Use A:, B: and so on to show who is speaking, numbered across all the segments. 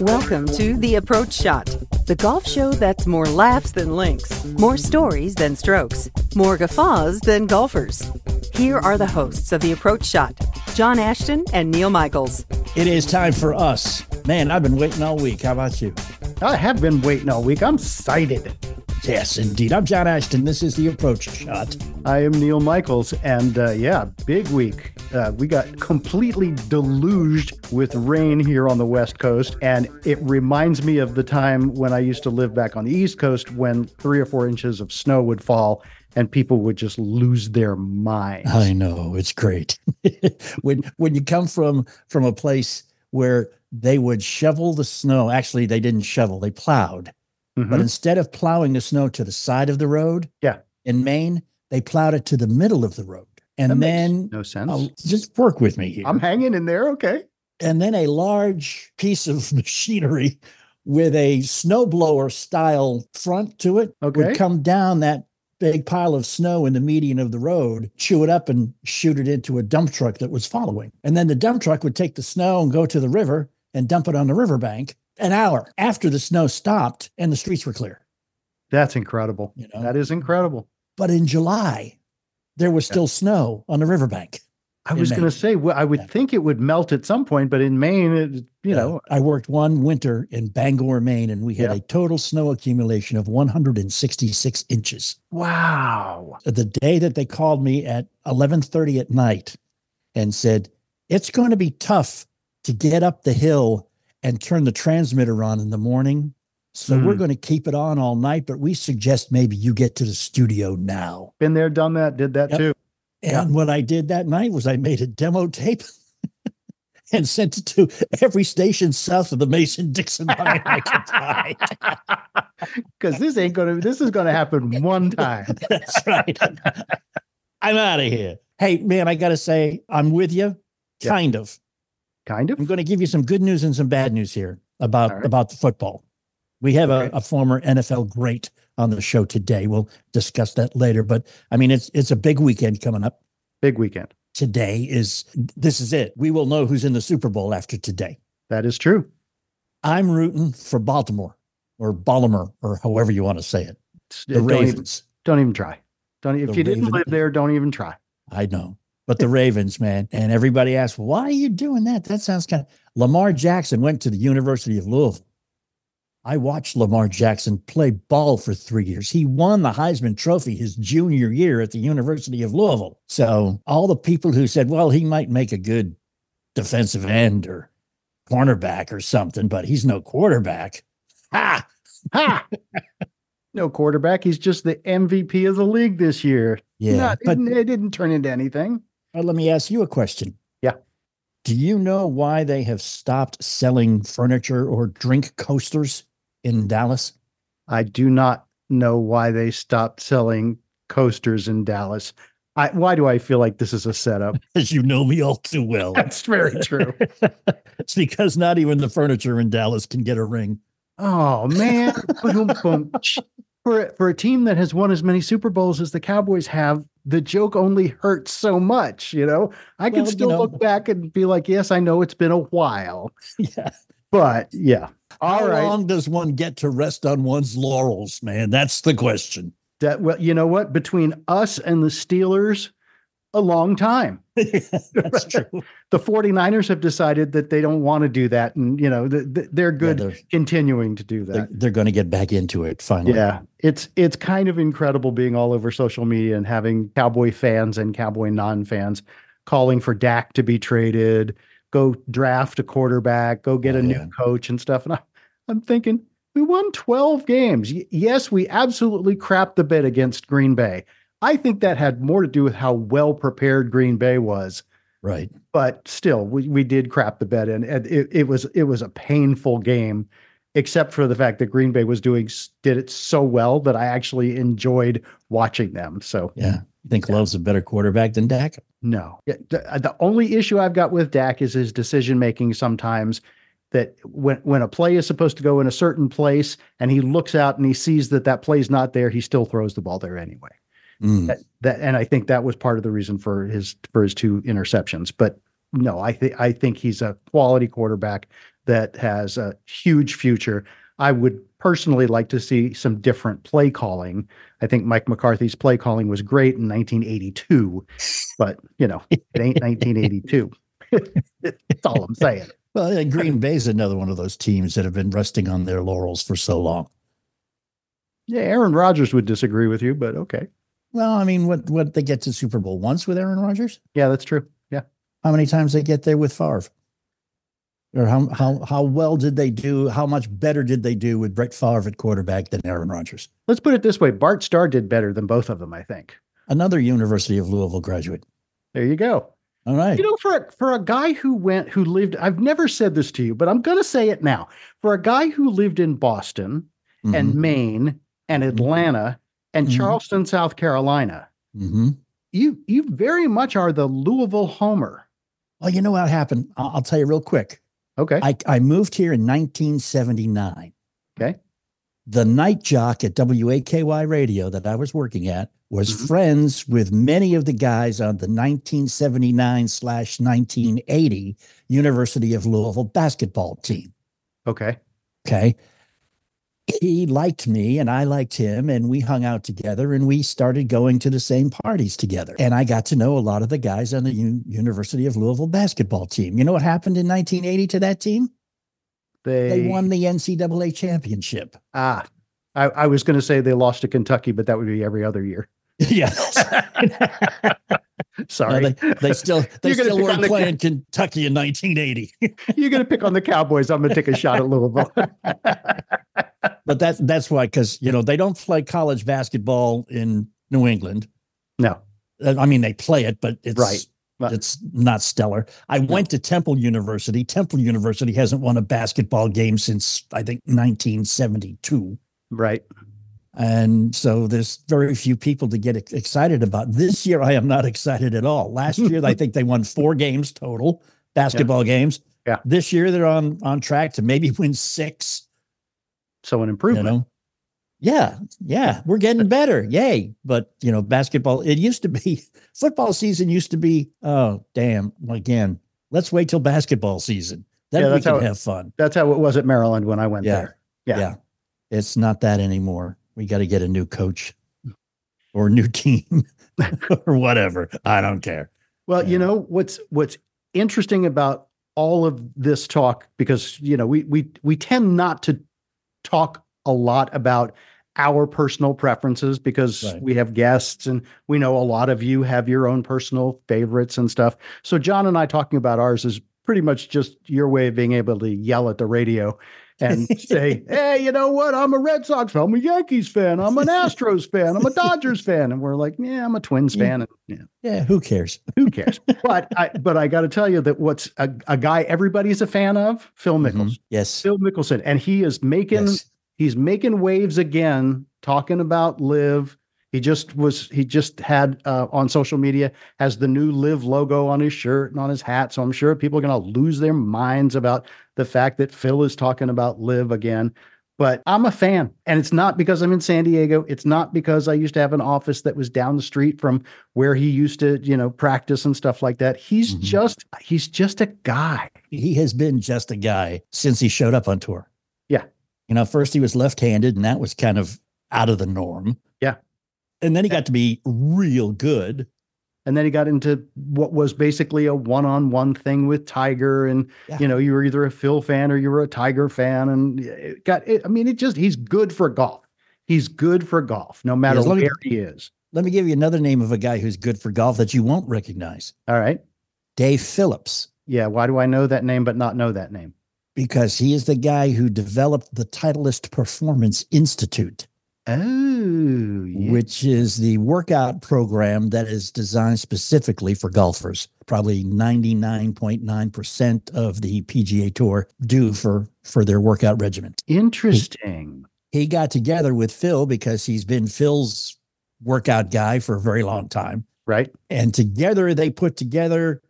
A: Welcome to The Approach Shot, the golf show that's more laughs than links, more stories than strokes, more guffaws than golfers. Here are the hosts of The Approach Shot, John Ashton and Neil Michaels.
B: It is time for us. Man, I've been waiting all week. How about you?
C: I have been waiting all week. I'm excited.
B: Yes, indeed. I'm John Ashton. This is the approach shot.
C: I am Neil Michaels, and uh, yeah, big week. Uh, we got completely deluged with rain here on the West Coast, and it reminds me of the time when I used to live back on the East Coast when three or four inches of snow would fall and people would just lose their minds.
B: I know it's great when when you come from from a place where they would shovel the snow. Actually, they didn't shovel; they plowed
C: Mhm.
B: But instead of plowing the snow to the side of the road,
C: Yeah.
B: in Maine, they plowed it to the middle of the road. And
C: That
B: then
C: no sense.
B: Just work with me here.
C: I'm hanging in there. Okay.
B: and then a large piece of machinery with a snowblower style front to it
C: Okay.
B: would come down that big pile of snow in the median of the road, chew it up and shoot it into a dump truck that was following. And then the dump truck would take the snow and go to the river and dump it on the riverbank an hour after the snow stopped and the streets were clear.
C: That's incredible.
B: You know?
C: That is incredible.
B: But in July, there was still snow on the riverbank.
C: I was going to say, well, I would
B: Yeah.
C: think it would melt at some point, but in Maine, it, you
B: Uh,
C: know,
B: I worked one winter in Bangor, Maine, and we had
C: Yeah.
B: a total snow accumulation of 166 inches.
C: wow.
B: The day that they called me at 11:30 at night and said, "It's going to be tough to get up the hill and turn the transmitter on in the morning, so we're
C: Hmm.
B: going to keep it on all night, but we suggest maybe you get to the studio now."
C: Been there, done that, did that
B: Yep.
C: too.
B: And
C: Yeah.
B: what I did that night was I made a demo tape and sent it to every station south of the Mason Dixon line I could find.
C: Because this ain't going to, this is going to happen one time.
B: That's right. I'm out of here. Hey, man, I got to say, I'm with you. Kind of.
C: Kind of.
B: I'm going to give you some good news and some bad news here about,
C: right.
B: about the football. We have
C: Okay.
B: a, a former NFL great on the show today. We'll discuss that later. But I mean, it's it's a big weekend coming up.
C: Big weekend.
B: Today is this is it. We will know who's in the Super Bowl after today.
C: That is true.
B: I'm rooting for Baltimore or Baltimore or however you want to say it.
C: The
B: The Ravens.
C: don't even try. Don't if
B: The
C: you didn't live there, don't even try.
B: I know. But the Ravens, man. And everybody asks, why are you doing that? That sounds kind of Lamar Jackson went to the University of Louisville. I watched Lamar Jackson play ball for three years. He won the Heisman Trophy his junior year at the University of Louisville. So all the people who said, well, he might make a good defensive end or cornerback or something, but he's no quarterback. Ha!
C: Ha! no quarterback. He's just the MVP of the league this year.
B: Yeah.
C: Not-
B: but
C: it, it didn't turn into anything.
B: Let me ask you a question.
C: Yeah.
B: Do you know why they have stopped selling furniture or drink coasters in Dallas?
C: I do not know why they stopped selling coasters in Dallas. I, why do I feel like this is a setup?
B: As you know me all too well.
C: That's very true.
B: it's because not even the furniture in Dallas can get a ring.
C: Oh man, for for a team that has won as many Super Bowls as the Cowboys have, the joke only hurts so much. You know, I can
B: Well, you
C: still
B: know.
C: look back and be like, yes, I know it's been a while,
B: yeah.
C: but yeah. All
B: How
C: right,
B: long does one get to rest on one's laurels, man? That's the question.
C: that well, you know what? Between us and the Steelers, a long time.
B: That's true.
C: The 49ers have decided that they don't want to do that, and you know th- th- they're
B: Yeah,
C: good
B: they're,
C: continuing to do that.
B: they're, they're going to get back into it finally.
C: Yeah, it's it's kind of incredible being all over social media and having Cowboy fans and Cowboy non-fans calling for Dak to be traded, go draft a quarterback, go get
B: Oh,
C: a new coach and stuff. And I, I'm thinking, we won 12 games. Y- yes, we absolutely crapped the bed against Green Bay. I think that had more to do with how well prepared Green Bay was.
B: Right.
C: But still, we, we did crap the bed, and, and it, it was it was a painful game except for the fact that Green Bay was doing did it so well that I actually enjoyed watching them. So
B: Yeah. You think Love's a better quarterback than Dak?
C: no, Yeah, the, the only issue I've got with Dak is his decision making sometimes. That when when a play is supposed to go in a certain place and he looks out and he sees that that play's not there, he still throws the ball there anyway.
B: Mm.
C: That, that and I think that was part of the reason for his for his two interceptions. But no, I think I think he's a quality quarterback that has a huge future. I would personally like to see some different play calling. I think Mike McCarthy's play calling was great in 1982, but you know, it ain't 1982. That's all I'm saying.
B: Well, Green Bay's another one of those teams that have been resting on their laurels for so long.
C: Yeah, Aaron Rodgers would disagree with you, but okay.
B: Well, I mean, what what they get to Super Bowl once with Aaron Rodgers?
C: Yeah, that's true. Yeah.
B: How many times they get there with Favre? Or how how how well did they do? How much better did they do with Brett Favre at quarterback than Aaron Rodgers?
C: Let's put it this way: Bart Starr did better than both of them. I think.
B: Another University of Louisville graduate.
C: There you go.
B: All right.
C: You know, for a, for a guy who went who lived, I've never said this to you, but I'm going to say it now. For a guy who lived in Boston and
B: Mhm,
C: Maine and Atlanta and
B: Mhm.
C: Charleston, South Carolina,
B: mhm.
C: you you very much are the Louisville homer.
B: Well, you know what happened? I'll, I'll tell you real quick.
C: Okay.
B: I, I moved here in 1979.
C: Okay.
B: The night jock at WAKY radio that I was working at was
C: Mhm.
B: friends with many of the guys on the 1979 slash 1980 University of Louisville basketball team.
C: okay.
B: Okay. He liked me and I liked him, and we hung out together and we started going to the same parties together. And I got to know a lot of the guys on the U- University of Louisville basketball team. You know what happened in 1980 to that team?
C: They,
B: They won the NCAA championship.
C: Ah, I, I was going to say they lost to Kentucky, but that would be every other year.
B: yes.
C: Sorry,
B: they, they still they still weren't
C: the-
B: playing Kentucky in 1980.
C: you're going to pick on the Cowboys. I'm going to take a shot at Louisville.
B: but that's that's why because you know they don't play college basketball in New England.
C: no,
B: Uh, I mean they play it, but it's
C: Right. But-
B: it's not stellar. I went to Temple University. Temple University hasn't won a basketball game since I think 1972.
C: right.
B: And so there's very few people to get excited about. This year, I am not excited at all. Last year, I think they won four games total, basketball games.
C: Yeah.
B: This year, they're on on track to maybe win six.
C: So an
B: You
C: improvement.
B: know, yeah, yeah, we're getting better. Yay! But you know, basketball. It used to be football season. Used to be. Oh, damn! Again, let's wait till basketball season. Then
C: Yeah,
B: we
C: that's
B: can
C: how it-
B: have fun.
C: That's how it was at Maryland when I went
B: Yeah.
C: there. Yeah.
B: yeah. It's not that anymore. We got to get a new coach or new team or whatever. I don't care.
C: Well, you know what's what's interesting about all of this talk because you know we we we tend not to talk a lot about our personal preferences because
B: Right.
C: we have guests and we know a lot of you have your own personal favorites and stuff. So John and I talking about ours is pretty much just your way of being able to yell at the radio and say, "Hey, you know what? I'm a Red Sox fan. I'm a Yankees fan. I'm an Astros fan. I'm a Dodgers fan." And we're like, "Yeah, I'm a Twins
B: Yeah.
C: fan." And, yeah
B: Yeah, who cares?
C: who cares? but I but I got to tell you that what's a, a guy everybody's a fan of, Phil Mickelson.
B: Mhm. Yes.
C: Phil Mickelson, and he is making
B: yes.
C: He's making waves again, talking about LIV. He just was he just had uh, on social media has the new LIV logo on his shirt and on his hat. So I'm sure people are going to lose their minds about the fact that Phil is talking about LIV again. But I'm a fan, and it's not because I'm in San Diego. It's not because I used to have an office that was down the street from where he used to, you know, practice and stuff like that. He's
B: Mhm.
C: just he's just a guy.
B: He has been just a guy since he showed up on tour.
C: Yeah.
B: You know, first he was left handed, and that was kind of out of the norm.
C: Yeah.
B: And then he got to be real good.
C: And then he got into what was basically a one-on-one thing with Tiger, and
B: Yeah.
C: you know, you were either a Phil fan or you were a Tiger fan, and it got. It, I mean, it just he's good for golf. He's good for golf, no matter
B: as-
C: where he is.
B: Let me give you another name of a guy who's good for golf that you won't recognize
C: All right,
B: Dave Phillips.
C: yeah. Why do I know that name but not know that name?
B: Because he is the guy who developed the Titleist Performance Institute,
C: Oh, yeah.
B: which is the workout program that is designed specifically for golfers. Probably 99.9% of the PGA Tour do for for their workout regimen.
C: interesting.
B: He got together with Phil because he's been Phil's workout guy for a very long time.
C: Right?
B: And together they put together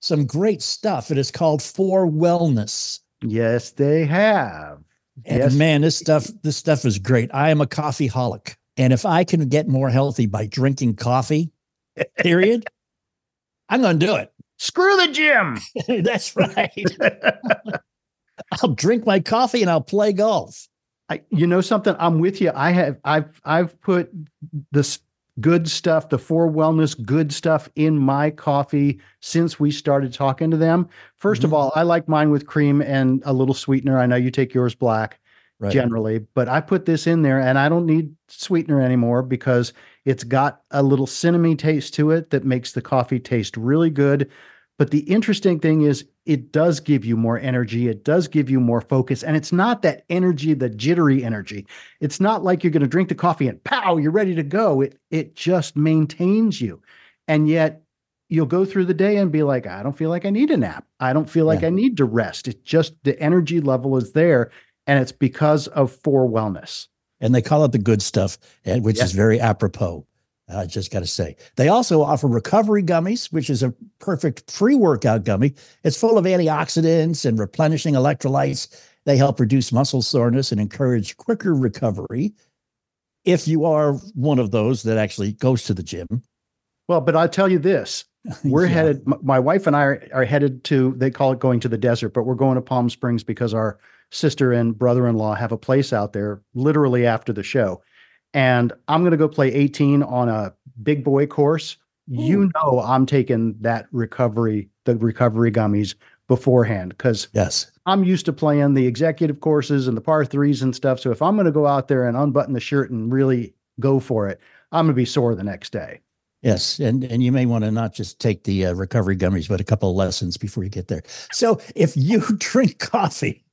B: some great stuff. It is called 4Wellness.
C: Yes, they have.
B: And
C: Yes.
B: man, this stuff, this stuff is great. I am a coffee holic. And if I can get more healthy by drinking coffee, period, I'm going to do it.
C: Screw the gym.
B: That's right. I'll drink my coffee and I'll play golf.
C: I, you know something? I'm with you. I have I've I've put this good stuff, the 4Wellness good stuff in my coffee since we started talking to them. 1st mm-hmm. of all, I like mine with cream and a little sweetener. I know you take yours black right. generally, but I put this in there and I don't need sweetener anymore because it's got a little cinnamon taste to it that makes the coffee taste really good. But the interesting thing is, it does give you more energy. It does give you more focus. And it's not that energy, the jittery energy. It's not like you're going to drink the coffee and pow, you're ready to go. It, it just maintains you. And yet, you'll go through the day and be like, I don't feel like I need a nap. I don't feel like yeah. I need to rest. It's just the energy level is there. And it's because of 4Wellness.
B: And they call it the good stuff, eh, which is very apropos. I just got to say. They also offer recovery gummies, which is a perfect pre workout gummy. It's full of antioxidants and replenishing electrolytes. They help reduce muscle soreness and encourage quicker recovery if you are one of those that actually goes to the gym.
C: Well, but I'll tell you this we're yeah. headed, my wife and I are, are headed to, they call it going to the desert, but we're going to Palm Springs because our sister and brother in law have a place out there literally after the show and I'm going to go play 18 on a big boy course, Ooh. you know I'm taking that recovery, the recovery gummies beforehand because
B: yes,
C: I'm used to playing the executive courses and the par threes and stuff. So if I'm going to go out there and unbutton the shirt and really go for it, I'm going to be sore the next day.
B: Yes, and and you may want to not just take the uh, recovery gummies, but a couple of lessons before you get there. So if you drink coffee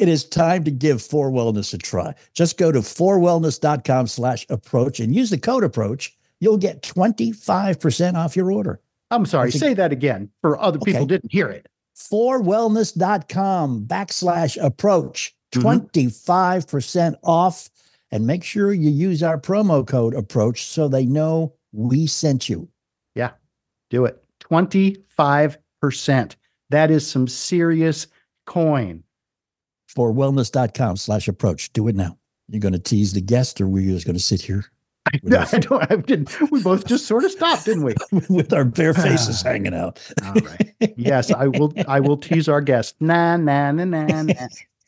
B: it is time to give 4Wellness a try. Just go to 4wellness.com slash approach and use the code approach. You'll get 25% off your order.
C: I'm sorry, say that again for other okay. people didn't hear it.
B: 4wellness.com backslash approach, 25% mm-hmm. percent off. And make sure you use our promo code approach so they know we sent you.
C: Yeah, do it. 25%. That is some serious coin
B: 4wellness.com slash approach. Do it now. You're going to tease the guest or we're just going to sit here?
C: I, I don't, I didn't, we both just sort of stopped, didn't we?
B: With our bare faces hanging out.
C: All right. Yes, I will, I will tease our guest. Nah, nah, nah, nah, nah.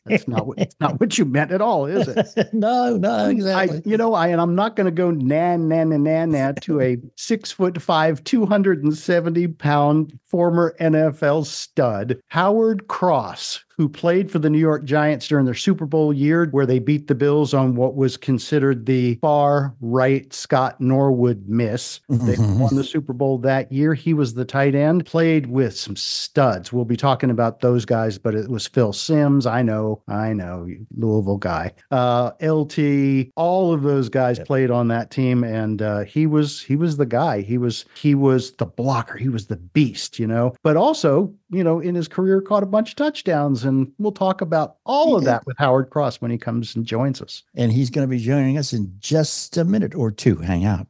C: That's not what it's not what you meant at all, is it?
B: no, no, exactly.
C: I, you know, I and I'm not going to go nan nan nan nan nan to a six foot five, two hundred and seventy pound former NFL stud Howard Cross, who played for the New York Giants during their Super Bowl year, where they beat the Bills on what was considered the far right Scott Norwood miss. Mm-hmm. They won the Super Bowl that year. He was the tight end, played with some studs. We'll be talking about those guys, but it was Phil Simms. I know, I know, Louisville guy. Uh, LT, all of those guys played on that team, and uh, he was he was the guy. He was he was the blocker. He was the beast, you know. But also, you know, in his career, caught a bunch of touchdowns. And we'll talk about all of that with Howard Cross when he comes and joins us.
B: And he's going to be joining us in just a minute or two. Hang out.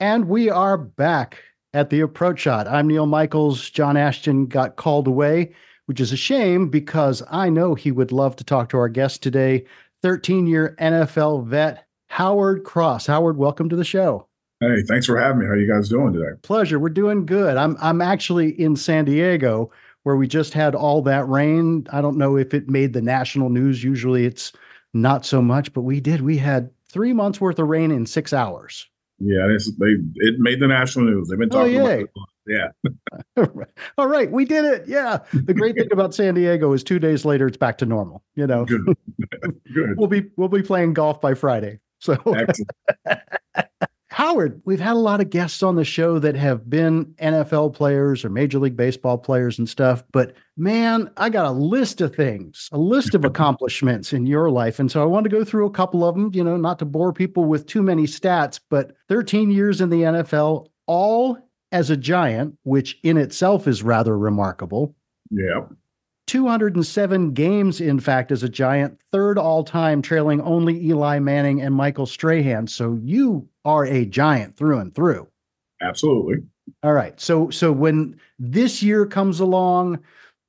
C: And we are back at the approach shot. I'm Neil Michaels. John Ashton got called away, which is a shame because I know he would love to talk to our guest today, 13 year NFL vet, Howard Cross. Howard, welcome to the show.
D: Hey, thanks for having me. How are you guys doing today?
C: Pleasure. We're doing good. I'm I'm actually in San Diego where we just had all that rain. I don't know if it made the national news. Usually it's not so much, but we did. We had 3 months worth of rain in 6 hours.
D: Yeah, they it made the national news. They've been oh, talking oh, about it. Yeah.
C: All right, we did it. Yeah. The great thing about San Diego is 2 days later it's back to normal, you know. Good. Good. we'll be we'll be playing golf by Friday. So Howard, we've had a lot of guests on the show that have been NFL players or Major League Baseball players and stuff, but man, I got a list of things, a list of accomplishments in your life. And so I want to go through a couple of them, you know, not to bore people with too many stats, but 13 years in the NFL, all as a giant, which in itself is rather remarkable.
D: Yeah.
C: 207 games, in fact, as a giant, third all time, trailing only Eli Manning and Michael Strahan. So you are a giant through and through.
D: Absolutely.
C: All right. So so when this year comes along,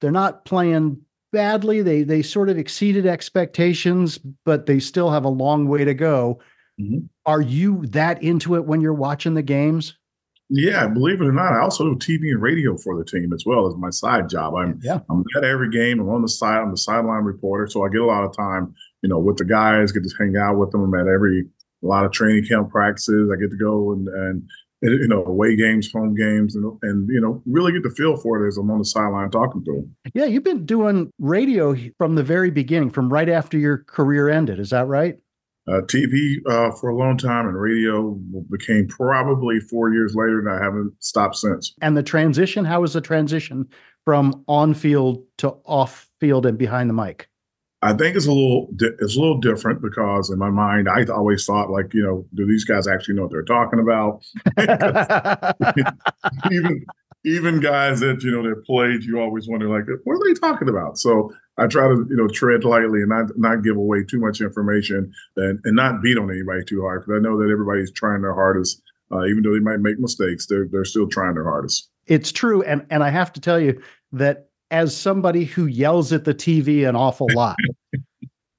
C: they're not playing badly. They they sort of exceeded expectations, but they still have a long way to go. Mm-hmm. Are you that into it when you're watching the games?
D: Yeah, believe it or not, I also do TV and radio for the team as well as my side job. I'm yeah. I'm at every game. I'm on the side. I'm the sideline reporter, so I get a lot of time, you know, with the guys. Get to hang out with them. I'm at every a lot of training camp practices. I get to go and and you know away games, home games, and and you know really get the feel for it as I'm on the sideline talking to them.
C: Yeah, you've been doing radio from the very beginning, from right after your career ended. Is that right?
D: Uh, TV uh, for a long time and radio became probably four years later, and I haven't stopped since.
C: And the transition, how was the transition from on field to off field and behind the mic?
D: I think it's a little it's a little different because in my mind I always thought like you know do these guys actually know what they're talking about? even even guys that you know that played, you always wonder like what are they talking about? So I try to you know tread lightly and not not give away too much information and, and not beat on anybody too hard because I know that everybody's trying their hardest. Uh, even though they might make mistakes, they're they're still trying their hardest.
C: It's true, and and I have to tell you that as somebody who yells at the TV an awful lot.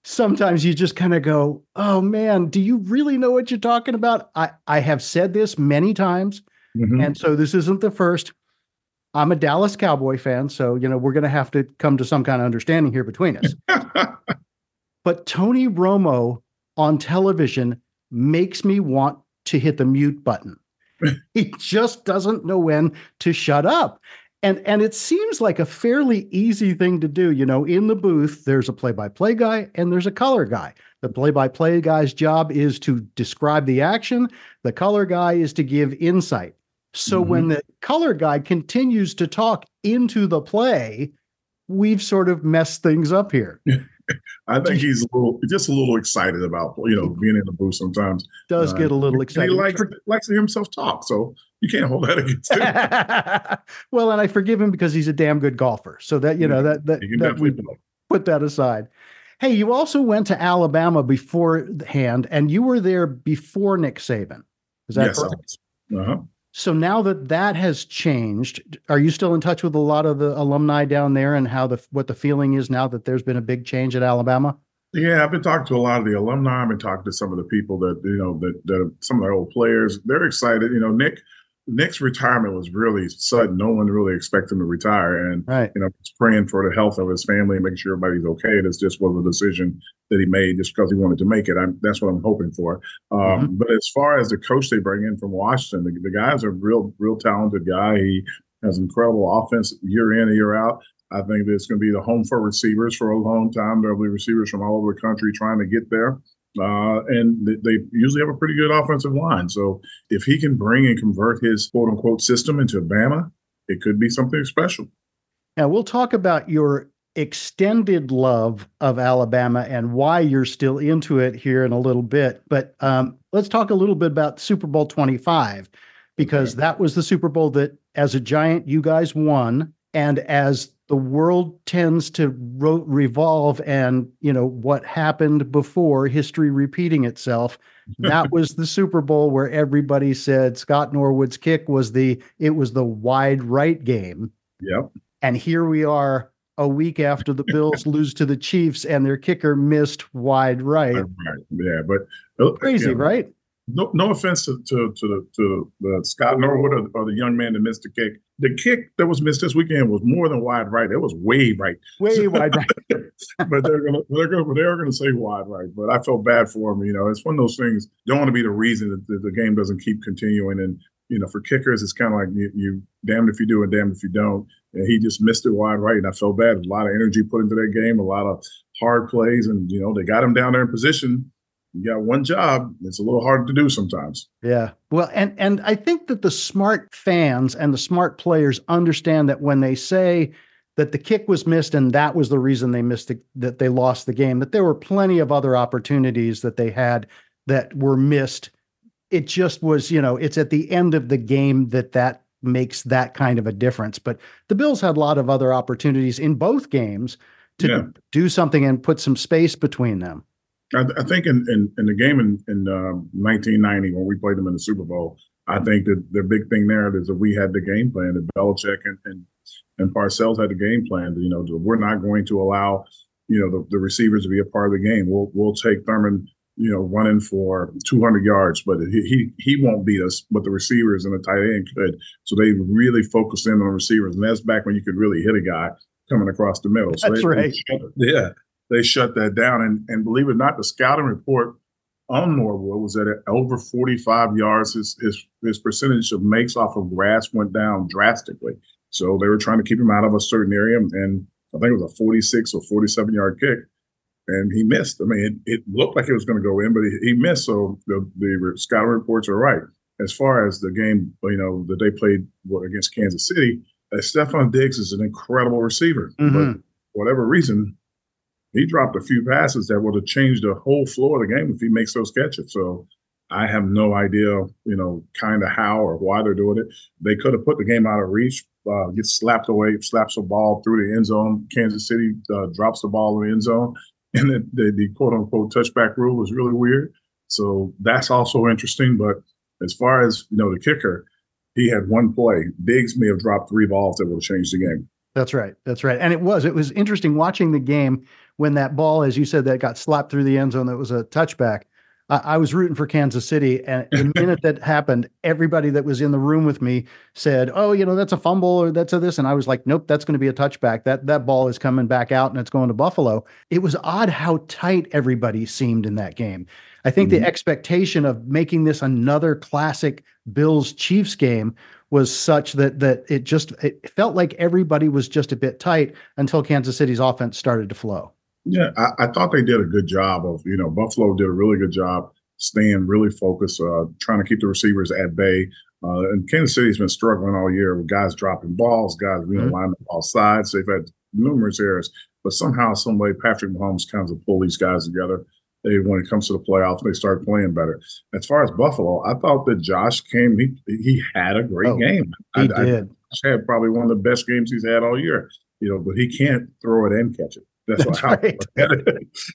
C: sometimes you just kind of go, "Oh man, do you really know what you're talking about?" I I have said this many times, mm-hmm. and so this isn't the first. I'm a Dallas Cowboy fan, so you know we're going to have to come to some kind of understanding here between us. but Tony Romo on television makes me want to hit the mute button. he just doesn't know when to shut up. And and it seems like a fairly easy thing to do. You know, in the booth, there's a play-by-play guy and there's a color guy. The play-by-play guy's job is to describe the action. The color guy is to give insight. So mm-hmm. when the color guy continues to talk into the play, we've sort of messed things up here.
D: I think he's a little, just a little excited about you know being in the booth. Sometimes
C: does uh, get a little excited.
D: He likes likes to hear himself talk, so you can't hold that against him.
C: well, and I forgive him because he's a damn good golfer. So that you know that that, that we put that aside. Hey, you also went to Alabama beforehand, and you were there before Nick Saban. Is that yes, correct? Uh-huh. So now that that has changed, are you still in touch with a lot of the alumni down there and how the what the feeling is now that there's been a big change at Alabama?
D: Yeah, I've been talking to a lot of the alumni. I've been talking to some of the people that you know that, that some of the old players. They're excited. You know, Nick Nick's retirement was really sudden. No one really expected him to retire, and right. you know, he's praying for the health of his family and making sure everybody's okay. This just was a decision that he made just because he wanted to make it. I'm, that's what I'm hoping for. Um, mm-hmm. But as far as the coach they bring in from Washington, the, the guy's a real, real talented guy. He has incredible offense year in and year out. I think that it's going to be the home for receivers for a long time. There'll be receivers from all over the country trying to get there. Uh, and they, they, usually have a pretty good offensive line. So if he can bring and convert his quote unquote system into Bama, it could be something special.
C: Now we'll talk about your extended love of Alabama and why you're still into it here in a little bit. But um, let's talk a little bit about Super Bowl 25 because okay. that was the Super Bowl that, as a giant, you guys won. And as the world tends to ro- revolve and you know what happened before history repeating itself. That was the super bowl where everybody said scott norwood's kick was the it was the wide right game.
D: Yep.
C: And here we are a week after the bills lose to the chiefs and their kicker missed wide right, right.
D: yeah but
C: uh, crazy right
D: no, no offense to to to, to the Scott Norwood or, or, the young man that missed the kick. The kick that was missed this weekend was more than wide right. It was way right,
C: way wide right.
D: but they're gonna they're gonna they're gonna say wide right. But I felt bad for him. You know, it's one of those things. Don't want to be the reason that the, the game doesn't keep continuing. And you know, for kickers, it's kind of like you, you damned if you do and damned if you don't. And he just missed it wide right, and I felt bad. A lot of energy put into that game, a lot of hard plays, and you know they got him down there in position you got one job it's a little hard to do sometimes.
C: Yeah. Well and and i think that the smart fans and the smart players understand that when they say that the kick was missed and that was the reason they missed it that they lost the game that there were plenty of other opportunities that they had that were missed. It just was you know it's at the end of the game that that makes that kind of a difference. But the bills had a lot of other opportunities in both games to yeah. do something and put some space between them
D: I, I think in, in, in, the game in, in uh, 1990 when we played them in the Super Bowl, I think that the big thing there is that we had the game plan. That Belichick and, and and Parcells had the game plan. You know, we're not going to allow you know the, the receivers to be a part of the game. We'll we'll take Thurman you know, running for 200 yards, but he, he he won't beat us. But the receivers and the tight end could. So they really focused in on receivers, and that's back when you could really hit a guy coming across the middle. So
C: That's
D: they,
C: right.
D: They yeah, they shut that down. And and believe it or not, the scouting report on Norwood was that at over 45 yards, his his his percentage of makes off of grass went down drastically. So they were trying to keep him out of a certain area, and I think it was a 46 or 47 yard kick and he missed. I mean, it, it looked like it was going to go in, but he, he missed. So the, the scouting reports are right. As far as the game, you know, that they played against Kansas City, uh, Stefon Diggs is an incredible receiver.
C: Mhm.
D: But whatever reason, he dropped a few passes that would have changed the whole floor of the game if he makes those catches. So I have no idea, you know, kind of how or why they're doing it. They could have put the game out of reach, uh, gets slapped away, slaps a ball through the end zone. Kansas City uh, drops the ball in the end zone and the, the, the quote unquote touchback rule was really weird. So that's also interesting. But as far as you know, the kicker, he had one play. Diggs may have dropped three balls that would have changed the game.
C: That's right. That's right. And it was it was interesting watching the game when that ball, as you said, that got slapped through the end zone. That was a touchback. I, I was rooting for Kansas City, and the minute that happened, everybody that was in the room with me said, "Oh, you know, that's a fumble or that's a this," and I was like, "Nope, that's going to be a touchback. That that ball is coming back out and it's going to Buffalo." It was odd how tight everybody seemed in that game. I think
D: Mhm.
C: the expectation of making this another classic Bills Chiefs game was such that that it just it felt like everybody was just a bit tight until Kansas City's offense started to flow.
D: Yeah, I, I thought they did a good job of, you know, Buffalo did a really good job staying really focused, uh, trying to keep the receivers at bay. Uh, and Kansas City's been struggling all year with guys dropping balls, guys, know,
C: Mhm.
D: lining up all sides. They've had numerous errors, but somehow, some way, Patrick Mahomes kind of pull these guys together. They, when it comes to the playoffs, they start playing better. As far as Buffalo, I thought that Josh came. He he had a great
C: Oh,
D: game.
C: He
D: I, I,
C: did.
D: Josh had probably one of the best games he's had all year. You know, but he can't throw it and catch it. That's,
C: That's
D: how
C: right.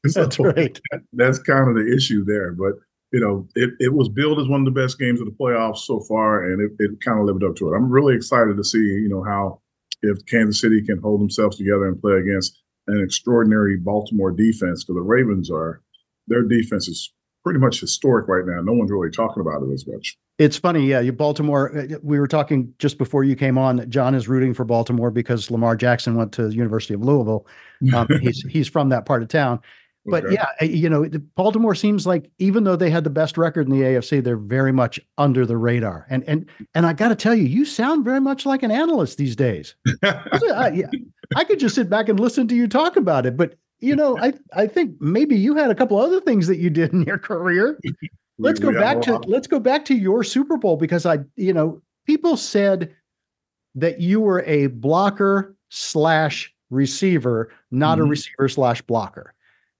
D: So
C: That's right.
D: that's kind of the issue there. But you know, it, it was billed as one of the best games of the playoffs so far, and it, it kind of lived up to it. I'm really excited to see, you know, how if Kansas City can hold themselves together and play against an extraordinary Baltimore defense, because the Ravens are their defense is pretty much historic right now. No one's really talking about it as much.
C: It's funny, yeah. You Baltimore. uh, We were talking just before you came on that John is rooting for Baltimore because Lamar Jackson went to the University of Louisville. Um, he's he's from that part of town. But
D: Okay.
C: yeah, uh, you know, Baltimore seems like even though they had the best record in the AFC, they're very much under the radar. And and and I got to tell you, you sound very much like an analyst these days. I, yeah, I could just sit back and listen to you talk about it. But you know, I I think maybe you had a couple other things that you did in your career. Let's go back to let's go back to your Super Bowl because I, you know, people said that you were a blocker slash receiver, not a
D: Mhm.
C: receiver slash blocker.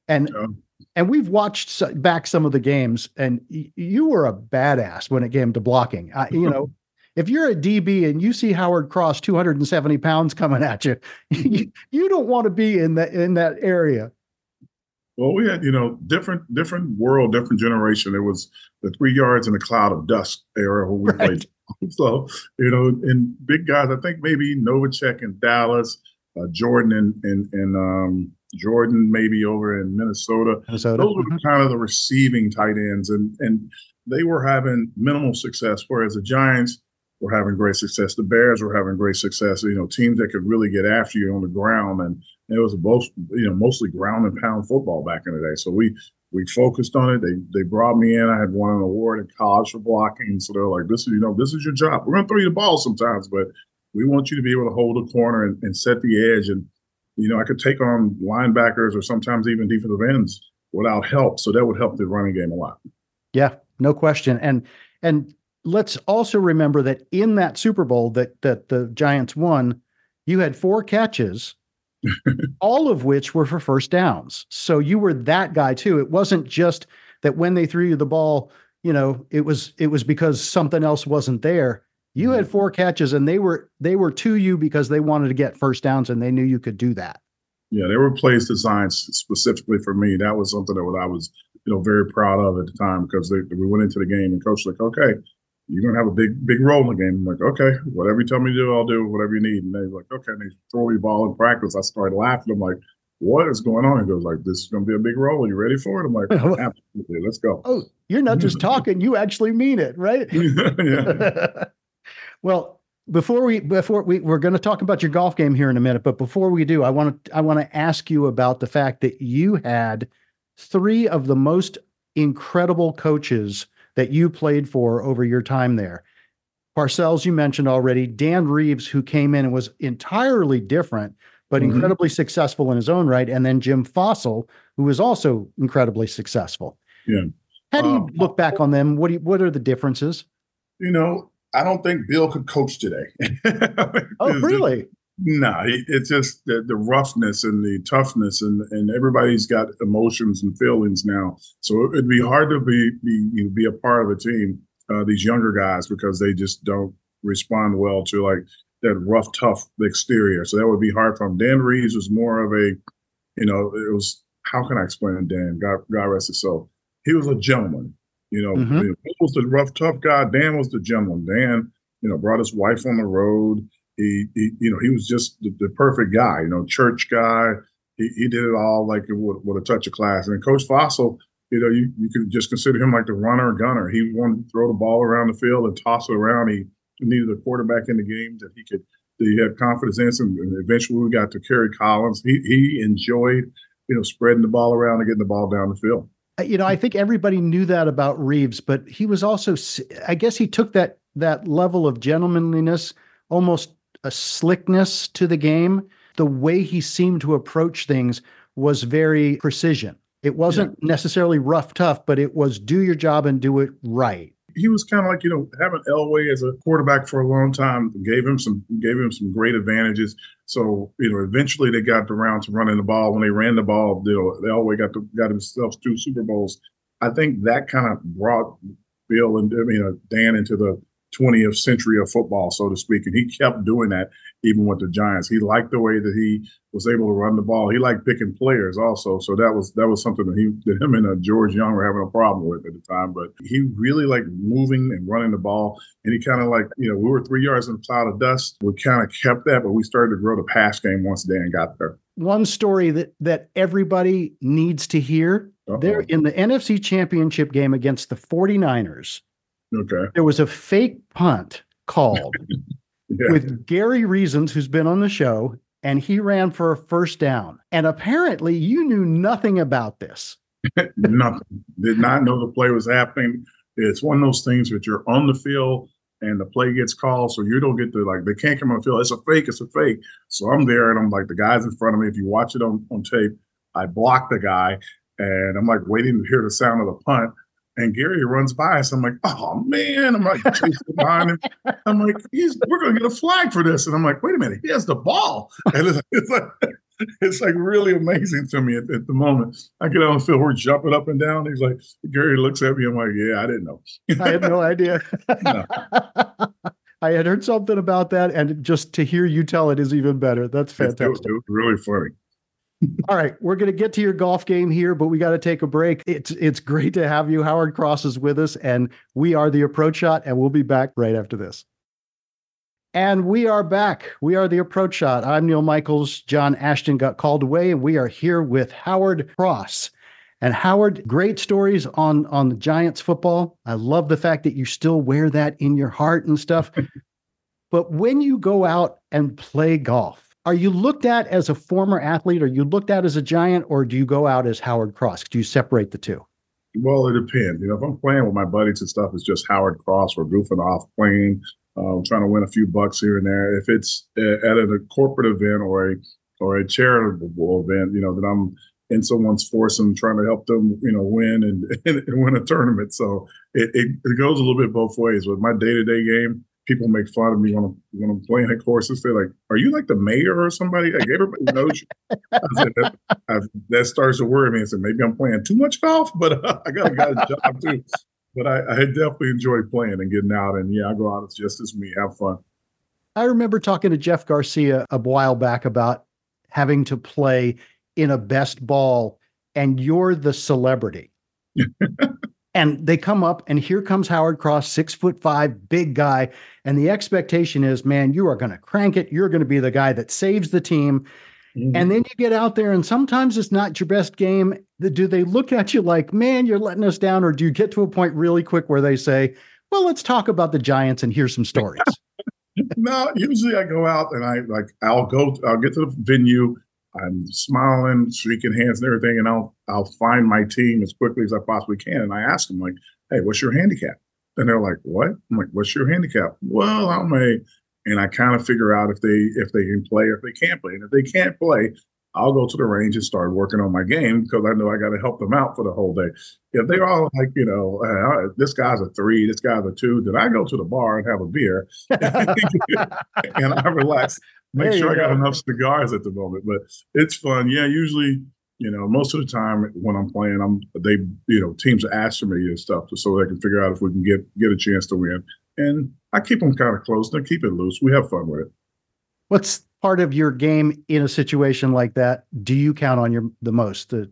C: And
D: Um,
C: and we've watched back some of the games, and y- you were a badass when it came to blocking. I, you know, if you're a DB and you see Howard Cross, 270 pounds coming at you, you, you don't want to be in that in that area.
D: Well, we had, you know, different different world, different generation. It was the three yards in a cloud of dust era when we
C: Right.
D: played. So, you know, and big guys, I think maybe Novacek in Dallas, uh, Jordan and and and um, Jordan maybe over in Minnesota.
C: Minnesota.
D: Those were kind of the receiving tight ends, and and they were having minimal success, whereas the Giants were having great success. The Bears were having great success. You know, teams that could really get after you on the ground, and it was both you know mostly ground and pound football back in the day. So we we focused on it. They they brought me in. I had won an award in college for blocking. So they're like, this is you know this is your job. We're gonna throw you the ball sometimes, but we want you to be able to hold a corner and, and set the edge. And you know, I could take on linebackers or sometimes even defensive ends without help. So that would help the running game a lot.
C: Yeah, no question. And and let's also remember that in that Super Bowl that that the Giants won, you had four catches, all of which were for first downs. So you were that guy too. It wasn't just that when they threw you the ball, you know, it was it was because something else wasn't there. You had mm-hmm. four catches and they were they were to you because they wanted to get first downs and they knew you could do that.
D: Yeah, there were plays designed specifically for me. That was something that I was, you know, very proud of at the time because they, we went into the game and coach was like, okay, you're gonna have a big, big role in the game. I'm like, okay, whatever you tell me to do, I'll do whatever you need. And they were like, okay, and they throw me ball in practice. I started laughing. I'm like, what is going on? He goes like, this is going to be a big role. Are you ready for it? I'm like, absolutely. Let's go.
C: Oh, you're not just talking. You actually mean it, right? yeah. well, before we before we we're going to talk about your golf game here in a minute, but before we do, I want to I want to ask you about the fact that you had three of the most incredible coaches that you played for over your time there. Parcells, you mentioned already, Dan Reeves, who came in and was entirely different, but mm-hmm. incredibly successful in his own right, and then Jim Fassel, who was also incredibly successful.
D: Yeah.
C: How do you um, look back on them? What do you, what are the differences?
D: You know, I don't think Bill could coach today.
C: oh, really?
D: No, it's just the, the, roughness and the toughness, and, and everybody's got emotions and feelings now. So it'd be hard to be be, you know, be a part of a team, uh, these younger guys, because they just don't respond well to like that rough, tough exterior. So that would be hard for him. Dan Reeves was more of a, you know, it was how can I explain Dan? God, God rest his soul. He was a gentleman. You know, mm-hmm. Was the rough, tough guy. Dan was the gentleman. Dan, you know, brought his wife on the road. He, he you know, he was just the, the, perfect guy. You know, church guy. He, he did it all like it would, with a touch of class. And Coach Fassel, you know, you, you could just consider him like the runner gunner. He wanted to throw the ball around the field and toss it around. He needed a quarterback in the game that he could that he had confidence in. And eventually we got to Kerry Collins. He he enjoyed, you know, spreading the ball around and getting the ball down the field
C: you know, I think everybody knew that about Reeves, but he was also, I guess, he took that that level of gentlemanliness, almost a slickness to the game. The way he seemed to approach things was very precision. It wasn't yeah. necessarily rough, tough, but it was do your job and do it right
D: he was kind of like you know having Elway as a quarterback for a long time gave him some gave him some great advantages. So you know eventually they got around to running the ball. When they ran the ball, you know Elway got to, got himself two Super Bowls. I think that kind of brought Bill and I mean uh, Dan into the 20th century of football, so to speak. And he kept doing that even with the Giants. He liked the way that he was able to run the ball. He liked picking players also. So that was that was something that he that him and uh, George Young were having a problem with at the time. But he really liked moving and running the ball. And he kind of like, you know, we were three yards in a cloud of dust. We kind of kept that, but we started to grow the pass game once Dan got there.
C: One story that that everybody needs to hear. Uh-oh. They're in the NFC championship game against the 49ers.
D: Okay.
C: There was a fake punt called yeah. with Gary Reasons, who's been on the show, and he ran for a first down. And apparently, you knew nothing about this.
D: nothing. Did not know the play was happening. It's one of those things that you're on the field and the play gets called, so you don't get to like they can't come on the field. It's a fake. It's a fake. So I'm there and I'm like the guys in front of me. If you watch it on on tape, I block the guy and I'm like waiting to hear the sound of the punt. And Gary runs by us. I'm like, oh man. I'm like chasing behind him. I'm like, he's we're gonna get a flag for this. And I'm like, wait a minute, he has the ball. And it's, it's like it's like really amazing to me at, at, the moment. I get on the field, we're jumping up and down. He's like, Gary looks at me. I'm like, yeah, I didn't know.
C: I had no idea. no. I had heard something about that, and just to hear you tell it is even better. That's fantastic. It
D: it was really funny.
C: All right, we're going to get to your golf game here, but we got to take a break. It's it's great to have you. Howard Cross is with us, and we are the Approach Shot, and we'll be back right after this. And we are back. We are the Approach Shot. I'm Neil Michaels. John Ashton got called away, and we are here with Howard Cross. And Howard, great stories on on the Giants football. I love the fact that you still wear that in your heart and stuff. but when you go out and play golf, are you looked at as a former athlete? Are you looked at as a giant, or do you go out as Howard Cross? Do you separate the two?
D: Well, it depends. You know, if I'm playing with my buddies and stuff, it's just Howard Cross. We're goofing off, playing, uh, trying to win a few bucks here and there. If it's at a corporate event or a or a charitable event, you know, that I'm in someone's force and trying to help them, you know, win and, and, and win a tournament. So it, it, it goes a little bit both ways. With my day to day game, people make fun of me when I'm when I'm playing at courses. They're like, "Are you like the mayor or somebody?" Like everybody knows you. Said, that, I, that, starts to worry me. I said, maybe I'm playing too much golf, but uh, I got a, got a job too. But I, I definitely enjoy playing and getting out. And yeah, I go out just as me, have fun.
C: I remember talking to Jeff Garcia a while back about having to play in a best ball, and you're the celebrity. and they come up and here comes howard cross six foot five big guy and the expectation is man you are going to crank it you're going to be the guy that saves the team Mm-hmm. And then you get out there, and sometimes it's not your best game. Do they look at you like, man, you're letting us down? Or do you get to a point really quick where they say, well, let's talk about the Giants and hear some stories?
D: no, usually I go out and I like, I'll go, I'll get to the venue. I'm smiling, shaking hands and everything, and I'll I'll find my team as quickly as I possibly can. And I ask them like, "Hey, what's your handicap?" And they're like, "What?" I'm like, "What's your handicap?" Well, I'm a and I kind of figure out if they if they can play or if they can't play. And if they can't play, I'll go to the range and start working on my game because I know I got to help them out for the whole day. If they're all like, you know, uh, this guy's a three, this guy's a two, then I go to the bar and have a beer and I relax. Make there sure I got go. enough cigars at the moment, but it's fun. Yeah, usually, you know, most of the time when I'm playing, I'm they, you know, teams ask for me and stuff so they can figure out if we can get get a chance to win. And I keep them kind of close. They keep it loose. We have fun with it.
C: What's part of your game in a situation like that? Do you count on your the most? The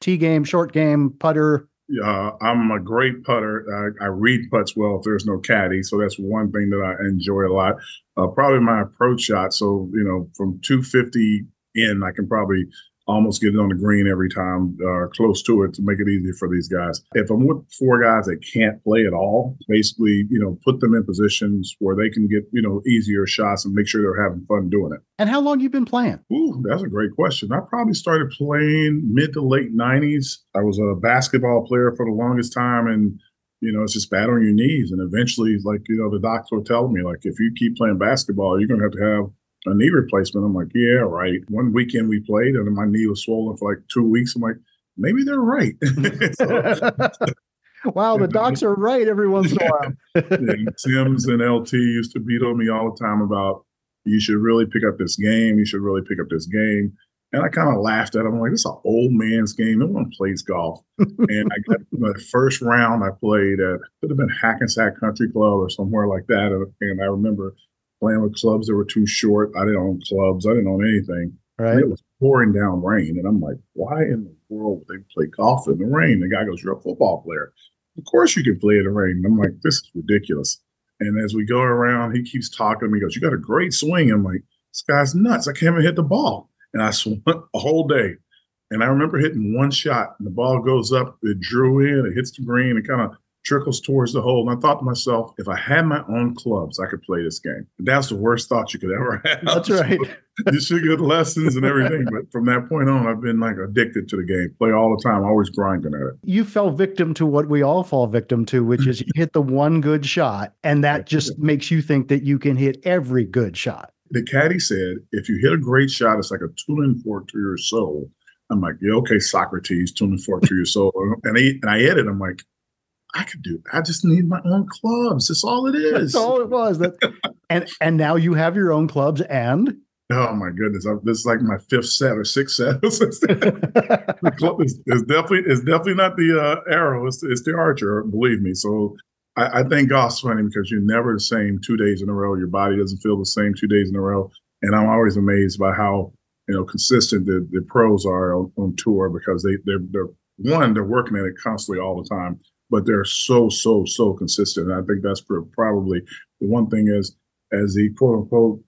C: tee game, short game, putter?
D: Uh, I'm a great putter. I, I, read putts well if there's no caddy, so that's one thing that I enjoy a lot. Uh, probably my approach shot. So you know, from 250 in, I can probably almost get it on the green every time, uh, close to it to make it easier for these guys. If I'm with four guys that can't play at all, basically, you know, put them in positions where they can get, you know, easier shots and make sure they're having fun doing it.
C: And how long you been playing?
D: Ooh, that's a great question. I probably started playing mid to late 90s. I was a basketball player for the longest time and you know, it's just bad on your knees. And eventually, like, you know, the doctor will tell me, like, if you keep playing basketball, you're going to have to have a knee replacement. I'm like, yeah, right. One weekend we played and my knee was swollen for like two weeks. I'm like, maybe they're right.
C: wow, the docs are right every once in a while.
D: Tim's and LT used to beat on me all the time about you should really pick up this game. You should really pick up this game. And I kind of laughed at him. I'm like, this is an old man's game. No one plays golf. and I got the first round I played at, could have been Hackensack Country Club or somewhere like that. And I remember playing with clubs that were too short. I didn't own clubs. I didn't own anything. Right. And it was pouring down rain. And I'm like, why in the world would they play golf in the rain? The guy goes, You're a football player. Of course you can play in the rain. And I'm like, this is ridiculous. And as we go around, he keeps talking to me. He goes, You got a great swing. I'm like, this guy's nuts. I can't even hit the ball. And I swung a whole day. And I remember hitting one shot, and the ball goes up, it drew in, it hits the green, it kind of trickles towards the hole. And I thought to myself, if I had my own clubs, I could play this game. That's the worst thought you could ever have.
C: That's right.
D: you should get lessons and everything. But from that point on, I've been like addicted to the game. Play all the time, always grinding at it.
C: You fell victim to what we all fall victim to, which is you hit the one good shot, and that just makes you think that you can hit every good shot.
D: The caddy said, if you hit a great shot, it's like a tuning fork to your soul. I'm like, yeah, okay, Socrates, tuning fork to your soul. And I, and I edit, I'm like, I could do. I just need my own clubs. That's all it is.
C: That's all it was. That, and and now you have your own clubs. And
D: oh my goodness, I, this is like my fifth set or sixth set. the club is, is, definitely is definitely not the uh, arrow. It's, it's the archer. Believe me. So I, I think golf's funny because you're never the same two days in a row. Your body doesn't feel the same two days in a row. And I'm always amazed by how you know consistent the, the pros are on, on tour because they they're, they're one they're working at it constantly all the time but they're so so so consistent. And I think that's probably the one thing is as the quote unquote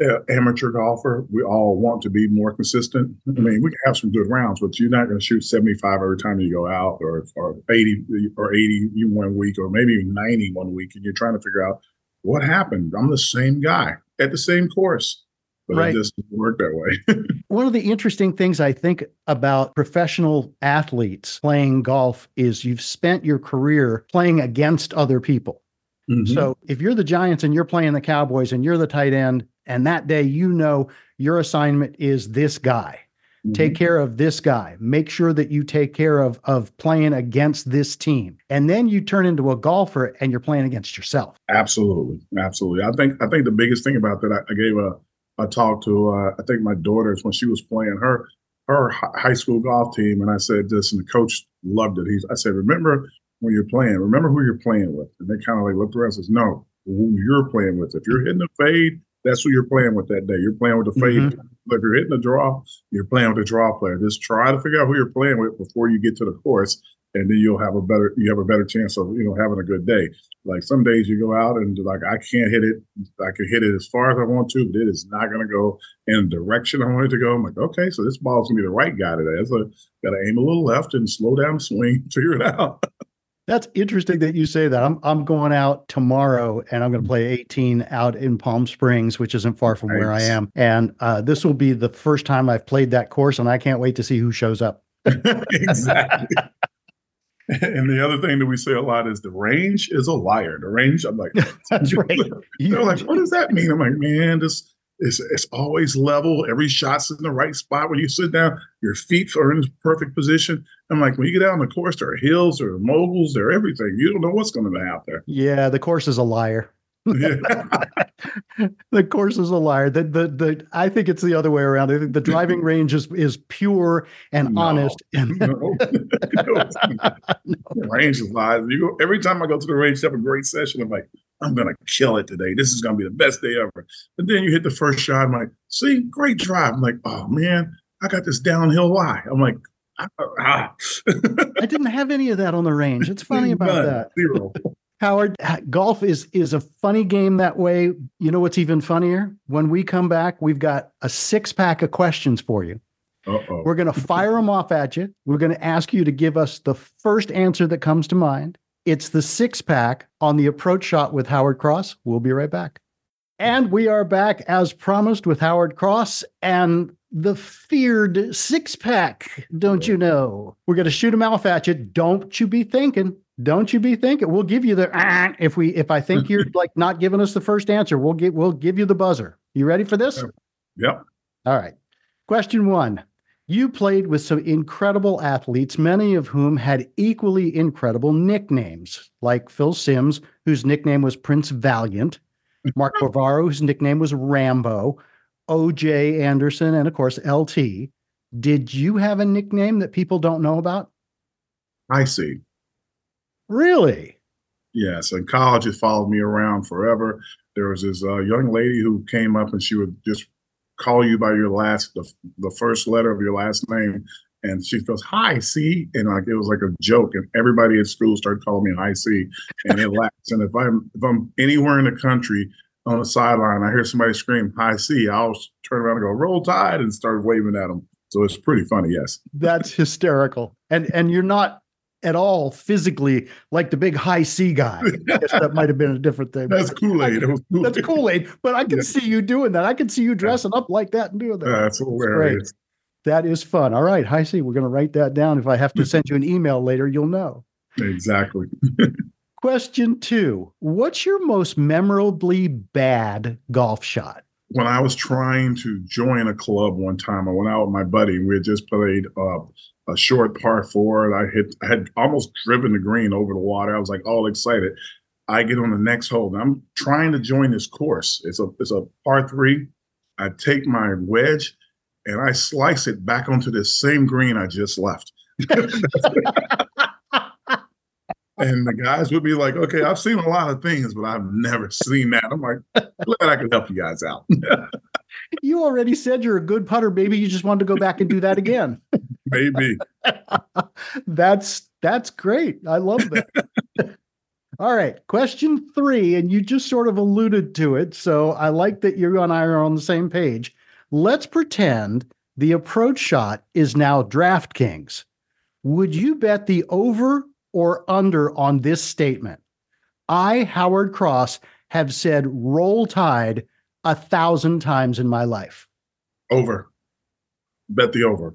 D: uh, amateur golfer, we all want to be more consistent. I mean, we can have some good rounds, but you're not going to shoot 75 every time you go out, or or 80 or 80 one week, or maybe even 90 one week, and you're trying to figure out what happened. I'm the same guy at the same course but right. it just doesn't work that way.
C: One of the interesting things I think about professional athletes playing golf is you've spent your career playing against other people. Mm-hmm. So if you're the Giants and you're playing the Cowboys and you're the tight end, and that day you know your assignment is this guy. Mm-hmm. Take care of this guy. Make sure that you take care of of playing against this team. And then you turn into a golfer and you're playing against yourself.
D: Absolutely. Absolutely. I think I think the biggest thing about that I, I gave a I talked to uh, I think my daughters when she was playing her her high school golf team, and I said this, and the coach loved it. He's I said, remember when you're playing, remember who you're playing with, and they kind of like looked around and says, no, who you're playing with. If you're hitting a fade, that's who you're playing with that day. You're playing with the fade. Mm-hmm. If you're hitting a draw, you're playing with the draw player. Just try to figure out who you're playing with before you get to the course, and then you'll have a better you have a better chance of you know having a good day. Like some days you go out and like I can't hit it, I can hit it as far as I want to, but it is not going to go in the direction I want it to go. I'm like, okay, so this ball's gonna be the right guy today. So got to aim a little left and slow down the swing, figure it out.
C: That's interesting that you say that. I'm I'm going out tomorrow and I'm going to play 18 out in Palm Springs, which isn't far from nice. where I am. And uh, this will be the first time I've played that course, and I can't wait to see who shows up.
D: exactly. and the other thing that we say a lot is the range is a liar. The range, I'm like,
C: that's right.
D: They're like, what does that mean? I'm like, man, this it's, it's always level. Every shot's in the right spot. When you sit down, your feet are in the perfect position. I'm like, when you get out on the course, there are hills, there are moguls, there are everything. You don't know what's going to be out there.
C: Yeah, the course is a liar. the course is a liar. The, the the I think it's the other way around. I think the driving range is is pure and no, honest. And no, no.
D: The range is lies. You go every time I go to the range, have a great session. I'm like, I'm gonna kill it today. This is gonna be the best day ever. And then you hit the first shot. I'm like, see, great drive. I'm like, oh man, I got this downhill lie. I'm like, ah.
C: ah. I didn't have any of that on the range. It's funny about None. that. Zero. Howard, golf is is a funny game that way. You know what's even funnier? When we come back, we've got a six pack of questions for you. Uh-oh. We're going to fire them off at you. We're going to ask you to give us the first answer that comes to mind. It's the six pack on the approach shot with Howard Cross. We'll be right back. And we are back as promised with Howard Cross and the feared six pack. Don't you know? We're going to shoot them off at you. Don't you be thinking. Don't you be thinking. We'll give you the ah, if we if I think you're like not giving us the first answer, we'll get we'll give you the buzzer. You ready for this?
D: Yep.
C: All right. Question one. You played with some incredible athletes, many of whom had equally incredible nicknames, like Phil Simms, whose nickname was Prince Valiant, Mark Bavaro, whose nickname was Rambo, OJ Anderson, and of course, LT. Did you have a nickname that people don't know about?
D: I see.
C: Really?
D: Yes. In college, it followed me around forever. There was this uh, young lady who came up and she would just call you by your last, the, the first letter of your last name. And she goes, Hi, C. And like it was like a joke. And everybody at school started calling me Hi C. And it lasts. And if I'm if I'm anywhere in the country on the sideline, I hear somebody scream Hi C, I'll turn around and go, Roll Tide and start waving at them. So it's pretty funny, yes.
C: That's hysterical. And and you're not at all physically like the big high C guy. I guess that might have been a different thing.
D: That's Kool Aid.
C: That's Kool Aid. But I can yeah. see you doing that. I can see you dressing up like that and doing that.
D: That's hilarious.
C: That is fun. All right, Hi-C. We're going to write that down. If I have to send you an email later, you'll know.
D: Exactly.
C: Question two What's your most memorably bad golf shot?
D: When I was trying to join a club one time, I went out with my buddy. We had just played uh, a short par four. I hit, I had almost driven the green over the water. I was like all excited. I get on the next hole. I'm trying to join this course. It's a it's a par three. I take my wedge and I slice it back onto this same green I just left. and the guys would be like, "Okay, I've seen a lot of things, but I've never seen that." I'm like, "Glad I can help you guys out."
C: you already said you're a good putter, baby. You just wanted to go back and do that again.
D: Maybe.
C: that's that's great. I love that. All right, question three, and you just sort of alluded to it. So I like that you and I are on the same page. Let's pretend the approach shot is now DraftKings. Would you bet the over or under on this statement? I, Howard Cross, have said roll tide a thousand times in my life.
D: Over. Bet the over.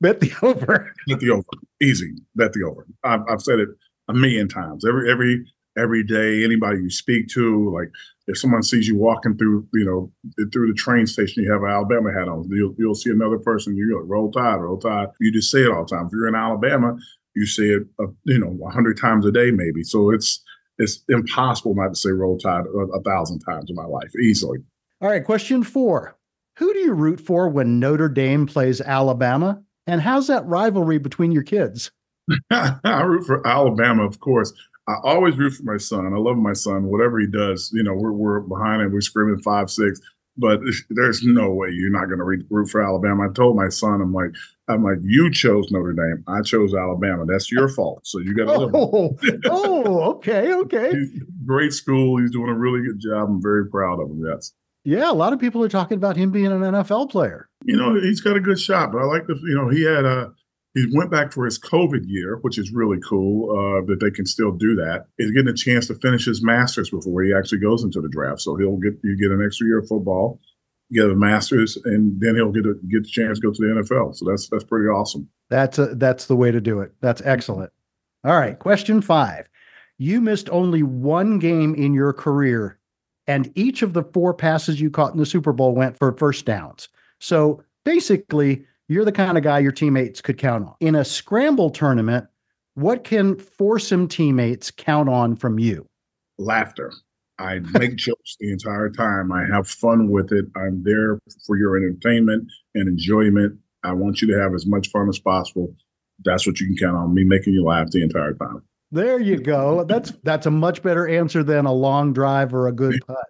C: Bet the over.
D: Bet the over. Easy. Bet the over. I've, I've said it a million times. Every every every day, anybody you speak to, like if someone sees you walking through, you know, through the train station, you have an Alabama hat on. You'll, you'll see another person. You're like, roll tide, roll tide. You just say it all the time. If you're in Alabama, you say it, uh, you know, a hundred times a day, maybe. So it's it's impossible not to say roll tide a, a thousand times in my life easily.
C: All right, question four. Who do you root for when Notre Dame plays Alabama? And how's that rivalry between your kids?
D: I root for Alabama, of course. I always root for my son. I love my son. Whatever he does, you know, we're, we're behind him. We're screaming five, six. But there's no way you're not going to root for Alabama. I told my son, I'm like, I'm like, you chose Notre Dame. I chose Alabama. That's your fault. So you got to.
C: Oh, oh, okay, okay.
D: Great school. He's doing a really good job. I'm very proud of him. Yes.
C: Yeah, a lot of people are talking about him being an NFL player.
D: You know, he's got a good shot, but I like the, you know, he had a, he went back for his COVID year, which is really cool uh, that they can still do that. He's getting a chance to finish his master's before he actually goes into the draft. So he'll get you get an extra year of football, get a master's, and then he'll get a get the chance to go to the NFL. So that's that's pretty awesome.
C: That's a, that's the way to do it. That's excellent. All right, question five. You missed only one game in your career, and each of the four passes you caught in the Super Bowl went for first downs. So basically you're the kind of guy your teammates could count on. In a scramble tournament, what can foursome teammates count on from you?
D: Laughter. I make jokes the entire time. I have fun with it. I'm there for your entertainment and enjoyment. I want you to have as much fun as possible. That's what you can count on me making you laugh the entire time.
C: There you go. That's that's a much better answer than a long drive or a good putt.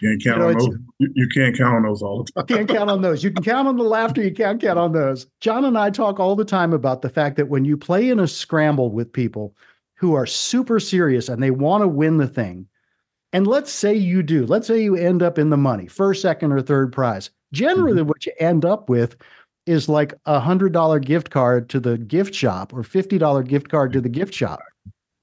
D: You can't count you know, on those. You, you, can't count on those all the time.
C: can't count on those. You can count on the laughter. You can't count on those. John and I talk all the time about the fact that when you play in a scramble with people who are super serious and they want to win the thing, and let's say you do, let's say you end up in the money, first, second, or third prize. Generally, mm-hmm. what you end up with is like a hundred dollar gift card to the gift shop or fifty dollar gift card to the gift shop.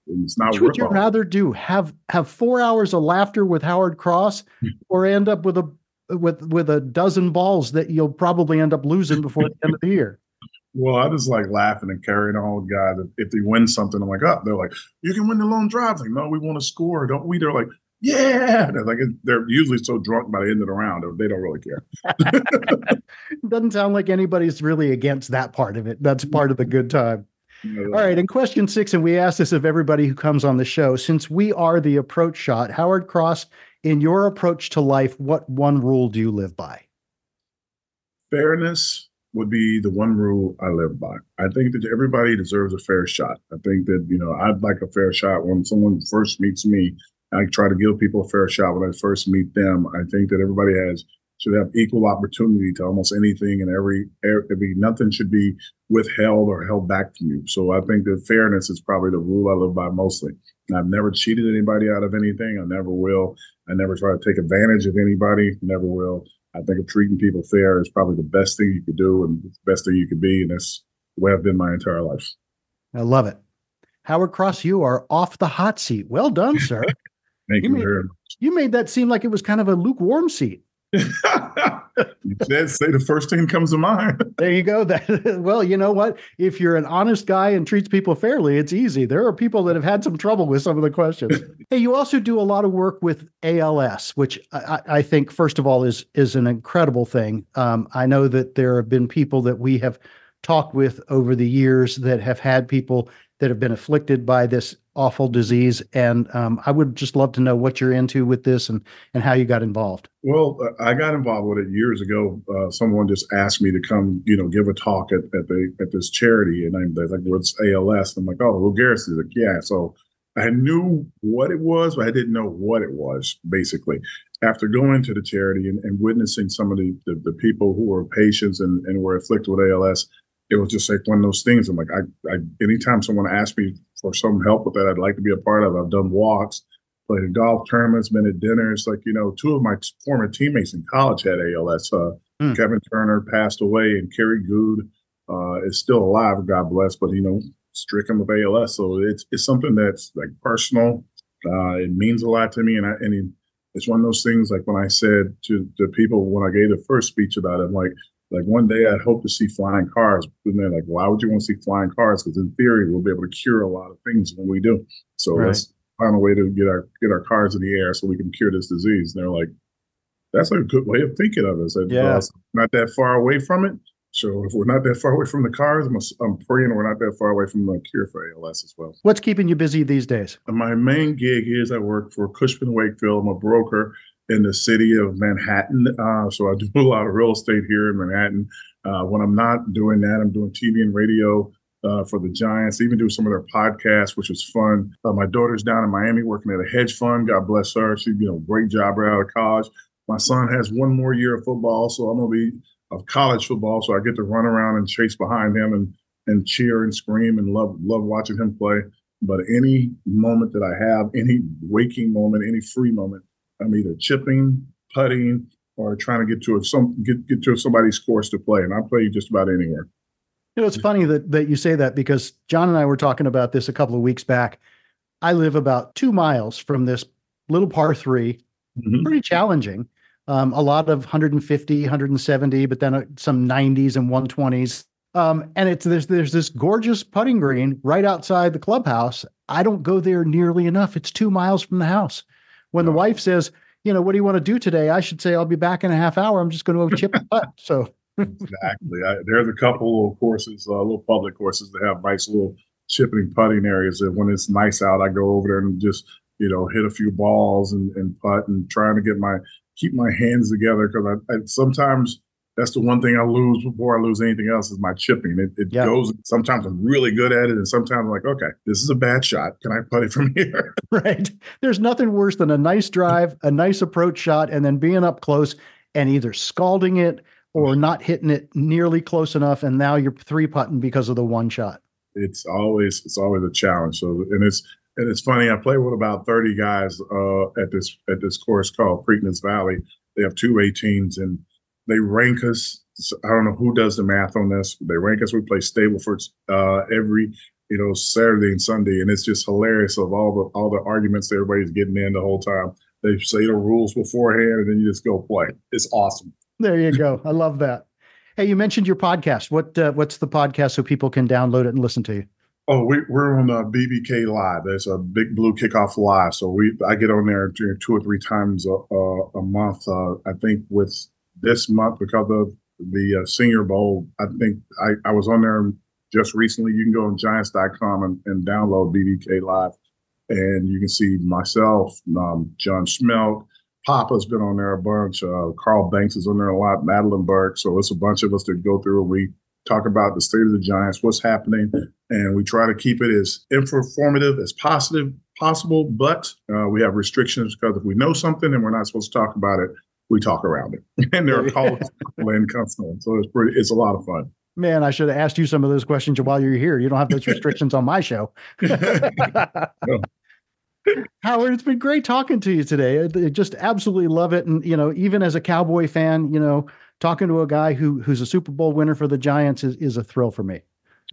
D: It's not
C: Which would you rather do? Have have four hours of laughter with Howard Cross, hmm. or end up with a with with a dozen balls that you'll probably end up losing before the end of the year?
D: Well, I just like laughing and carrying on with guys. If they win something, I'm like, oh, they're like, you can win the long drive. Like, no, we want to score, don't we? They're like, yeah. They're like, they're usually so drunk by the end of the round, they don't really care.
C: Doesn't sound like anybody's really against that part of it. That's part of the good time. All right. In question six, and we ask this of everybody who comes on the show, since we are the approach shot, Howard Cross, in your approach to life, what one rule do you live by?
D: Fairness would be the one rule I live by. I think that everybody deserves a fair shot. I think that, you know, I'd like a fair shot when someone first meets me. I try to give people a fair shot when I first meet them. I think that everybody has should have equal opportunity to almost anything and every every nothing should be withheld or held back from you. So I think that fairness is probably the rule I live by mostly. I've never cheated anybody out of anything. I never will. I never try to take advantage of anybody. Never will. I think of treating people fair is probably the best thing you could do and the best thing you could be. And that's the way I've been my entire life.
C: I love it. Howard Cross, you are off the hot seat. Well done, sir.
D: Thank you, you
C: made,
D: much.
C: You made that seem like it was kind of a lukewarm seat
D: you said say the first thing that comes to mind.
C: there you go. That well, you know what? If you're an honest guy and treats people fairly, it's easy. There are people that have had some trouble with some of the questions. hey, you also do a lot of work with ALS, which I, I think, first of all, is is an incredible thing. Um, I know that there have been people that we have talked with over the years that have had people that have been afflicted by this awful disease. And um, I would just love to know what you're into with this and and how you got involved.
D: Well, I got involved with it years ago. Uh, someone just asked me to come, you know, give a talk at, at the at this charity, and I'm like, "What's ALS?" I'm like, "Oh, Lou Gehrig's is like, yeah." So I knew what it was, but I didn't know what it was. Basically, after going to the charity and, and witnessing some of the, the, the people who were patients and, and were afflicted with ALS, it was just like one of those things. I'm like, I, I anytime someone asks me for some help with that, I'd like to be a part of. I've done walks, played in golf tournaments, been at dinners. Like you know, two of my former teammates in college had ALS. Uh, mm. Kevin Turner passed away, and Kerry Goode uh, is still alive. God bless, but you know, stricken with ALS. So it's it's something that's like personal. Uh, it means a lot to me, and I and it's one of those things. Like when I said to the people when I gave the first speech about it, I'm like like one day I'd hope to see flying cars. And they're like, why would you want to see flying cars? Because in theory, we'll be able to cure a lot of things when we do. So right. let's find a way to get our get our cars in the air so we can cure this disease. And they're like, that's a good way of thinking of it. So yeah. not that far away from it. So if we're not that far away from the cars, I'm, I'm praying we're not that far away from the cure for ALS as well.
C: What's keeping you busy these days?
D: My main gig is I work for Cushman Wakefield. I'm a broker in the city of Manhattan. Uh, so I do a lot of real estate here in Manhattan. Uh, when I'm not doing that, I'm doing TV and radio uh, for the Giants, even do some of their podcasts, which is fun. Uh, my daughter's down in Miami working at a hedge fund. God bless her. She, you know, great job right out of college. My son has one more year of football, so I'm gonna be of college football, so I get to run around and chase behind him and and cheer and scream and love love watching him play. But any moment that I have, any waking moment, any free moment, I'm either chipping, putting, or trying to get to a, some get get to somebody's course to play. And I play just about anywhere.
C: You know, it's funny that that you say that because John and I were talking about this a couple of weeks back. I live about two miles from this little par 3 mm-hmm. pretty challenging. Um, a lot of 150, 170, but then uh, some 90s and 120s. Um, and it's there's there's this gorgeous putting green right outside the clubhouse. I don't go there nearly enough. It's two miles from the house. When the wife says, you know, what do you want to do today? I should say I'll be back in a half hour. I'm just going to go chip putt. So
D: exactly. I, there's a couple of courses, uh, little public courses that have nice little chipping putting areas. That when it's nice out, I go over there and just you know hit a few balls and, and putt and trying to get my keep my hands together because I, I, sometimes that's the one thing I lose before I lose anything else is my chipping. It, it yep. goes. Sometimes I'm really good at it, and sometimes I'm like, okay, this is a bad shot. Can I put it from here?
C: right. There's nothing worse than a nice drive, a nice approach shot, and then being up close and either scalding it or not hitting it nearly close enough, and now you're three putting because of the one shot.
D: It's always it's always a challenge. So and it's and it's funny. I play with about 30 guys uh, at this at this course called Preakness Valley. They have two 18s and they rank us. I don't know who does the math on this. They rank us. We play Stableford uh, every you know Saturday and Sunday, and it's just hilarious of all the all the arguments everybody's getting in the whole time. They say the rules beforehand, and then you just go play. It's awesome.
C: There you go. I love that. Hey, you mentioned your podcast. What uh, what's the podcast so people can download it and listen to you?
D: Oh, we, are on uh, BBK Live. There's a Big Blue Kickoff Live. So we I get on there two or three times a, a, a month. Uh, I think with this month because of the uh, Senior Bowl. I think I, I was on there just recently. You can go on Giants.com and, and download BBK Live, and you can see myself, um, John Schmeelk, Papa's been on there a bunch. Uh, Carl Banks is on there a lot. Madelyn Burke. So it's a bunch of us that go through and we talk about the state of the Giants, what's happening, and we try to keep it as informative as positive possible. But uh, we have restrictions because if we know something and we're not supposed to talk about it, we talk around it. and there are calls and constant. So it's pretty it's a lot of fun.
C: Man, I should have asked you some of those questions while you're here. You don't have those restrictions on my show. Howard, it's been great talking to you today. I just absolutely love it. And, you know, even as a Cowboy fan, you know, talking to a guy who who's a Super Bowl winner for the Giants is, is a thrill for me.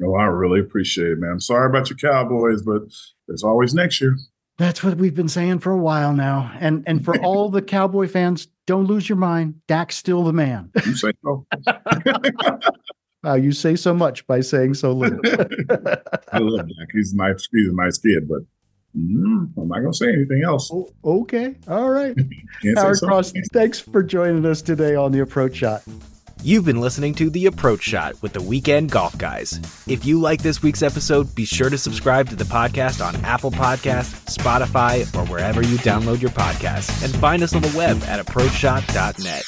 D: Oh, I really appreciate it, man. I'm sorry about your Cowboys, but there's always next year.
C: That's what we've been saying for a while now. And and for all the Cowboy fans, don't lose your mind. Dak's still the man.
D: You say so.
C: wow, you say so much by saying so little.
D: I love Dak. He's a nice. He's a nice kid, but mm, I'm not gonna say anything else.
C: Oh, okay, all right. Howard Cross, thanks for joining us today on the Approach Shot.
E: You've been listening to The Approach Shot with the Weekend Golf Guys. If you like this week's episode, be sure to subscribe to the podcast on Apple Podcasts, Spotify, or wherever you download your podcasts. And find us on the web at approachshot.net.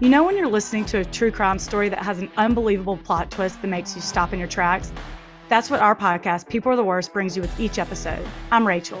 F: You know when you're listening to a true crime story that has an unbelievable plot twist that makes you stop in your tracks? That's what our podcast, People Are the Worst, brings you with each episode. I'm Rachel.